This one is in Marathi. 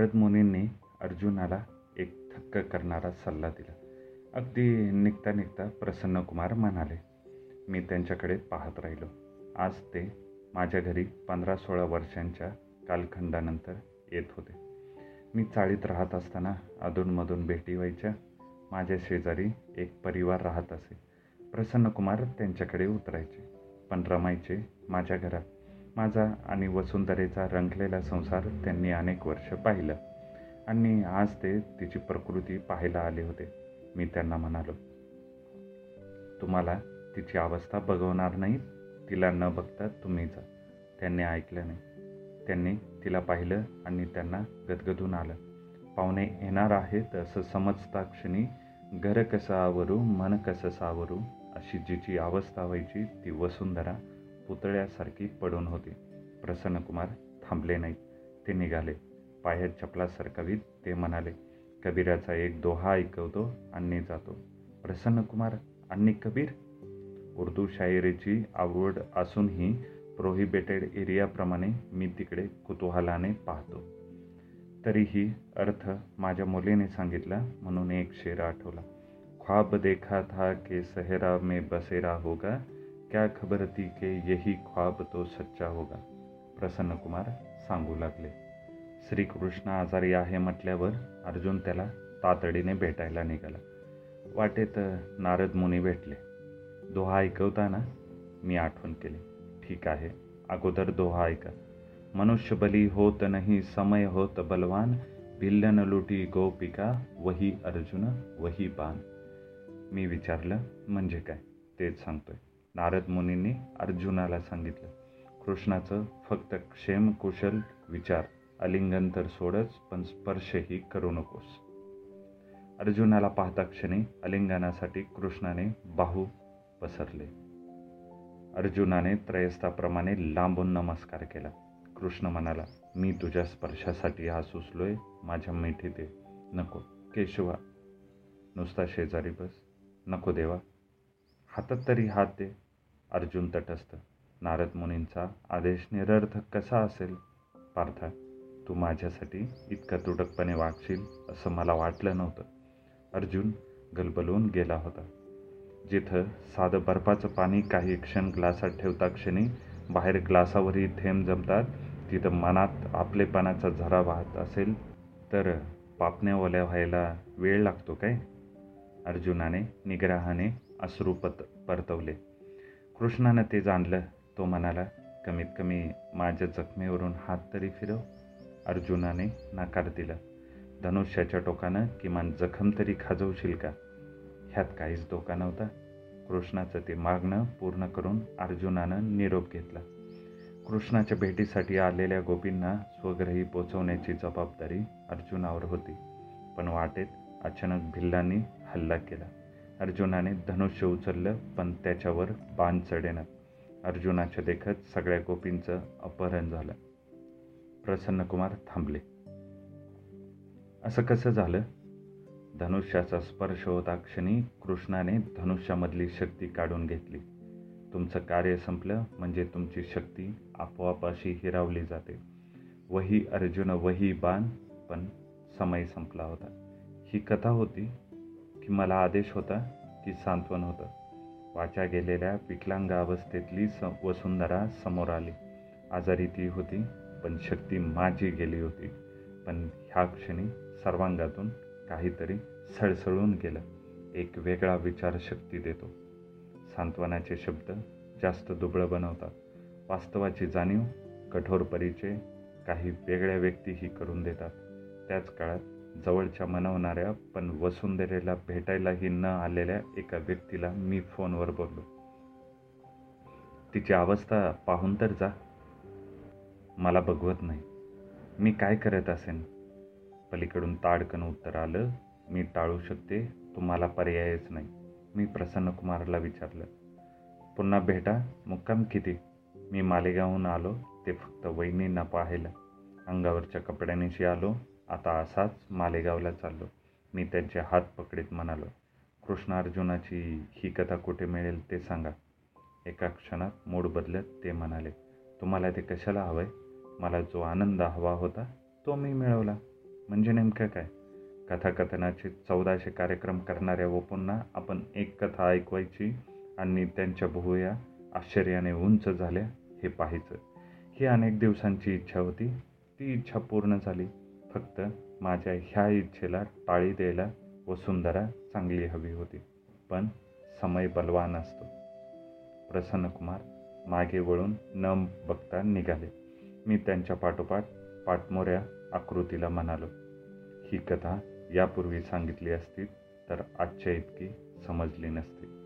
नारद मुनींनी अर्जुनाला एक थक्क करणारा सल्ला दिला. अगदी निघता निघता प्रसन्नकुमार म्हणाले मी त्यांच्याकडे पाहत राहिलो. आज ते माझ्या घरी पंधरा सोळा वर्षांच्या कालखंडानंतर येत होते. मी चाळीत राहत असताना अधूनमधून भेटी व्हायच्या. माझ्या शेजारी एक परिवार राहत असे. प्रसन्नकुमार त्यांच्याकडे उतरायचे. पण रमायचे माझ्या घरात. माझा आणि वसुंधरेचा रंगलेला संसार त्यांनी अनेक वर्ष पाहिलं. आणि आज ते तिची प्रकृती पाहायला आले होते. मी त्यांना म्हणालो तुम्हाला तिची अवस्था बघवणार नाही? तिला न बघता तुम्ही जा. त्यांनी ऐकलं नाही. त्यांनी तिला पाहिलं आणि त्यांना गदगदून आलं. पाहुणे येणार आहेत असं समजता क्षणी घर कसं आवरू मन कसं सावरू अशी जिची अवस्था व्हायची ती वसुंधरा पुतळ्यासारखी पडून होती. प्रसन्नकुमार थांबले नाहीत. ते निघाले. पायात चपला सरकवीत ते म्हणाले कबीराचा एक दोहा ऐकवतो आणि जातो. प्रसन्नकुमार आणि कबीर? उर्दू शायरीची आवड असूनही प्रोहिबेटेड एरियाप्रमाणे मी तिकडे कुतूहलाने पाहतो. तरीही अर्थ माझ्या मुलीने सांगितला म्हणून एक शेर आठवला. ख्वाब देखा था के सहरा में बसेरा होगा क्या खबर ती के यही ख्वाब तो सच्चा होगा? प्रसन्नकुमार सांगू लागले। श्रीकृष्ण आजारी आहे म्हटल्यावर अर्जुन त्याला तातडीने भेटायला निघाला. वाटेत नारद मुनी भेटले. दोहा ऐकवताना मी आठवण केली. ठीक आहे अगोदर दोहा ऐका. मनुष्य बली होत नाही समय होत बलवान. भिल्लन लुटी गोपिका वही अर्जुन वही बाण. मी विचारलं म्हणजे काय? तेच सांगतोय. नारद मुनींनी अर्जुनाला सांगितलं कृष्णाचं फक्त क्षेम कुशल विचार अलिंगन तर सोडच पण स्पर्शही करू नकोस. अर्जुनाला पाहता क्षणी अलिंगनासाठी कृष्णाने बाहू पसरले. अर्जुनाने त्रयस्थाप्रमाणे लांबून नमस्कार केला. कृष्ण म्हणाला मी तुझ्या स्पर्शासाठी हा सुचलोय माझ्या मिठी दे नको केशवा नुसता शेजारी बस. नको देवा हातात तरी हात दे. अर्जुन तटस्थ. नारद मुनींचा आदेश निरर्थक कसा असेल? पार्था तू माझ्यासाठी इतका तुटकपणे वागशील असं मला वाटलं नव्हतं. अर्जुन गलबलून गेला होता. जिथं साधं बर्फाचं पाणी काही क्षण ग्लासात ठेवता क्षणी बाहेर ग्लासावरही थेंब जमतात तिथं मनात आपलेपणाचा झरा वाहत असेल तर पापण्या ओल्या व्हायला वेळ लागतो काय? अर्जुनाने निग्रहाने अश्रू पत परतवले. कृष्णानं ते जाणलं तो म्हणाला कमीत कमी माझ्या जखमेवरून हात तरी फिरव. अर्जुनाने नकार दिला धनुष्याच्या टोकानं किमान जखम तरी खाजवशील का? ह्यात काहीच धोका नव्हता. कृष्णाचं ते मागणं पूर्ण करून अर्जुनानं निरोप घेतला. कृष्णाच्या भेटीसाठी आलेल्या गोपींना स्वग्रही पोचवण्याची जबाबदारी अर्जुनावर होती पण वाटेत अचानक भिल्लांनी हल्ला केला. अर्जुनाने धनुष्य उचललं पण त्याच्यावर बाण चढेना. अर्जुनाच्या देखत सगळ्या गोपींचं अपहरण झालं. प्रसन्नकुमार थांबले. असं कसं झालं? धनुष्याचा स्पर्श होता क्षणी कृष्णाने धनुष्यामधली शक्ती काढून घेतली. तुमचं कार्य संपलं म्हणजे तुमची शक्ती आपोआप अशी हिरावली जाते. वही अर्जुन वही बाण पण समय संपला होता. ही कथा होती की मला आदेश होता की सांत्वन होतं. वाचा गेलेल्या विकलांग अवस्थेतली स वसुंधरा समोर आली. आजारी ती होती पण शक्ती माझी गेली होती. पण ह्या क्षणी सर्वांगातून काहीतरी सळसळून गेलं. एक वेगळा विचार शक्ती देतो. सांत्वनाचे शब्द जास्त दुबळं बनवतात. वास्तवाची जाणीव कठोर परिचय काही वेगळ्या व्यक्तीही करून देतात. त्याच काळात जवळच्या मनवणाऱ्या पण वसुंधरेला भेटायलाही न आलेल्या एका व्यक्तीला मी फोनवर बोललो. तिची अवस्था पाहून तर जा. मला बघवत नाही. मी काय करत असेन? पलीकडून ताडकन उत्तर आलं मी टाळू शकते तुम्हाला पर्यायच नाही. मी प्रसन्नकुमारला विचारलं पुन्हा भेटा मुक्काम किती? मी मालेगावहून आलो ते फक्त वहिनींना पाहायला अंगावरच्या कपड्यांनीशी आलो आता असाच मालेगावला चाललो. मी त्यांचे हात पकडीत म्हणालो कृष्णार्जुनाची ही कथा कुठे मिळेल ते सांगा. एका क्षणात मूड बदलत ते म्हणाले तुम्हाला ते कशाला हवंय? मला जो आनंद हवा होता तो मी मिळवला. म्हणजे नेमकं काय? कथाकथनाचे चौदाशे कार्यक्रम करणाऱ्या ओपूंना आपण एक कथा ऐकवायची आणि त्यांच्या भुवया आश्चर्याने उंच झाल्या हे पाहायचं. ही अनेक दिवसांची इच्छा होती. ती इच्छा पूर्ण झाली. फक्त माझ्या ह्या इच्छेला टाळी द्यायला वसुंधरा चांगली हवी होती. पण समय बलवान असतो. प्रसन्नकुमार मागे वळून न बघता निघाले. मी त्यांच्या पाठोपाठ पाठमोऱ्या आकृतीला म्हणालो ही कथा यापूर्वी सांगितली असती तर आजच्या इतकी समजली नसती.